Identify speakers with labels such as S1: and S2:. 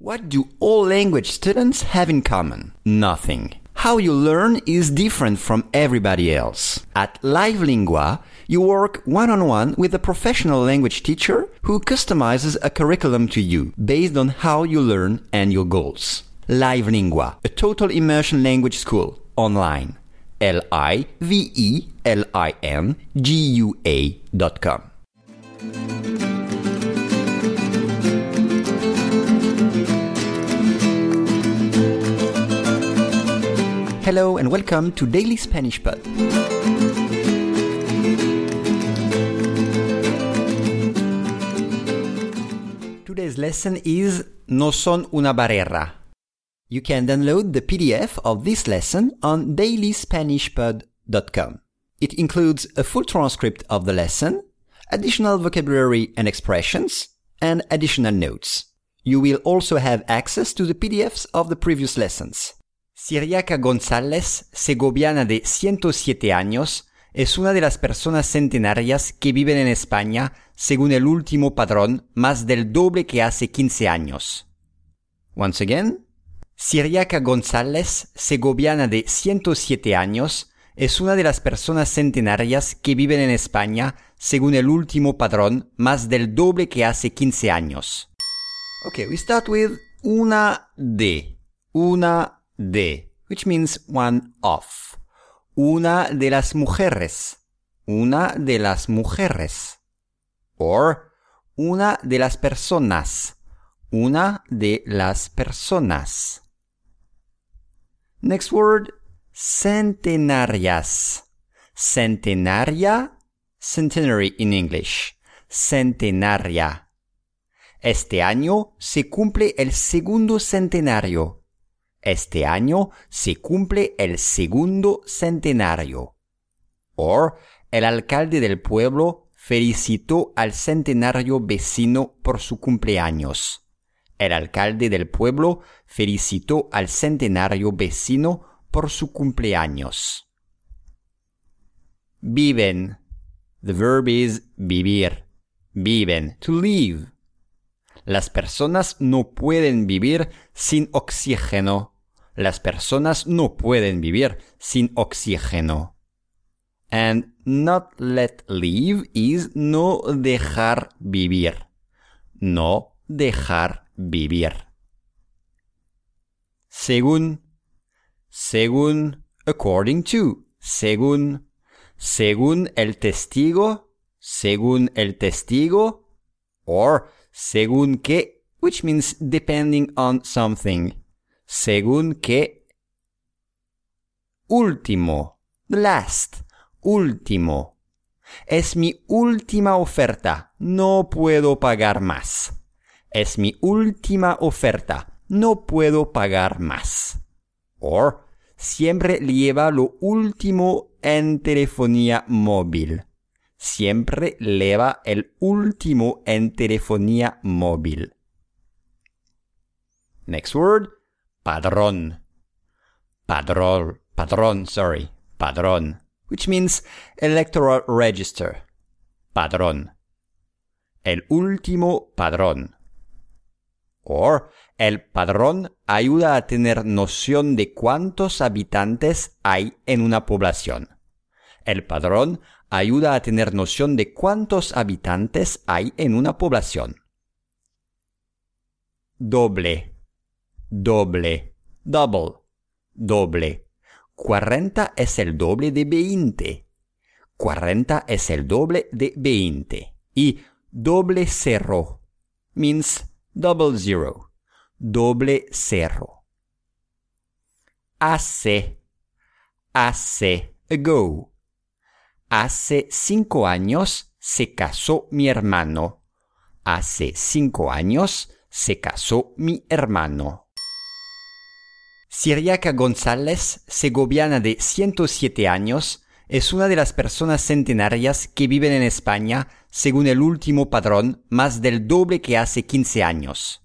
S1: What do all language students have in common? Nothing. How you learn is different from everybody else. At Live Lingua, you work one-on-one with a professional language teacher who customizes a curriculum to you based on how you learn and your goals. Live Lingua, a total immersion language school, online. L-I-V-E-L-I-N-G-U-A dot com. Hello and welcome to Daily Spanish Pod. Today's lesson is No son una barrera. You can download the PDF of this lesson on dailyspanishpod.com. It includes a full transcript of the lesson, additional vocabulary and expressions, and additional notes. You will also have access to the PDFs of the previous lessons. Siriaca González, segoviana de 107 años, es una de las personas centenarias que viven en España, según el último padrón, más del doble que hace 15 años. Once again, Siriaca González, segoviana de 107 años, es una de las personas centenarias que viven en España, según el último padrón, más del doble que hace 15 años. Okay, we start with una de. Una de, which means one of. Una de las mujeres. Una de las mujeres. Or, una de las personas. Una de las personas. Next word, centenarias. Centenaria, centenary in English. Centenaria. Este año se cumple el segundo centenario. Este año se cumple el segundo centenario. Or, el alcalde del pueblo felicitó al centenario vecino por su cumpleaños. El alcalde del pueblo felicitó al centenario vecino por su cumpleaños. Viven. The verb is vivir. Viven. To live. Las personas no pueden vivir sin oxígeno. Las personas no pueden vivir sin oxígeno. And not let live is no dejar vivir. No dejar vivir. Según, según, according to, según, según el testigo, según el testigo, or según que, which means depending on something. Según que, último, last, último. Es mi última oferta, no puedo pagar más. Es mi última oferta, no puedo pagar más. Or, siempre lleva lo último en telefonía móvil. Siempre lleva el último en telefonía móvil. Next word, padrón. Padrón, padrón, sorry, padrón, which means electoral register. Padrón. El último padrón. Or, el padrón ayuda a tener noción de cuántos habitantes hay en una población. El padrón ayuda a tener noción de cuántos habitantes hay en una población. Doble, doble, double, doble. 40 es el doble de 20. 40 es el doble de 20. Y doble cero means double zero. Doble cero. Hace, hace, ago. Hace cinco años se casó mi hermano. Hace cinco años se casó mi hermano. Siriaca González, segoviana de 107 años, es una de las personas centenarias que viven en España, según el último padrón, más del doble que hace 15 años.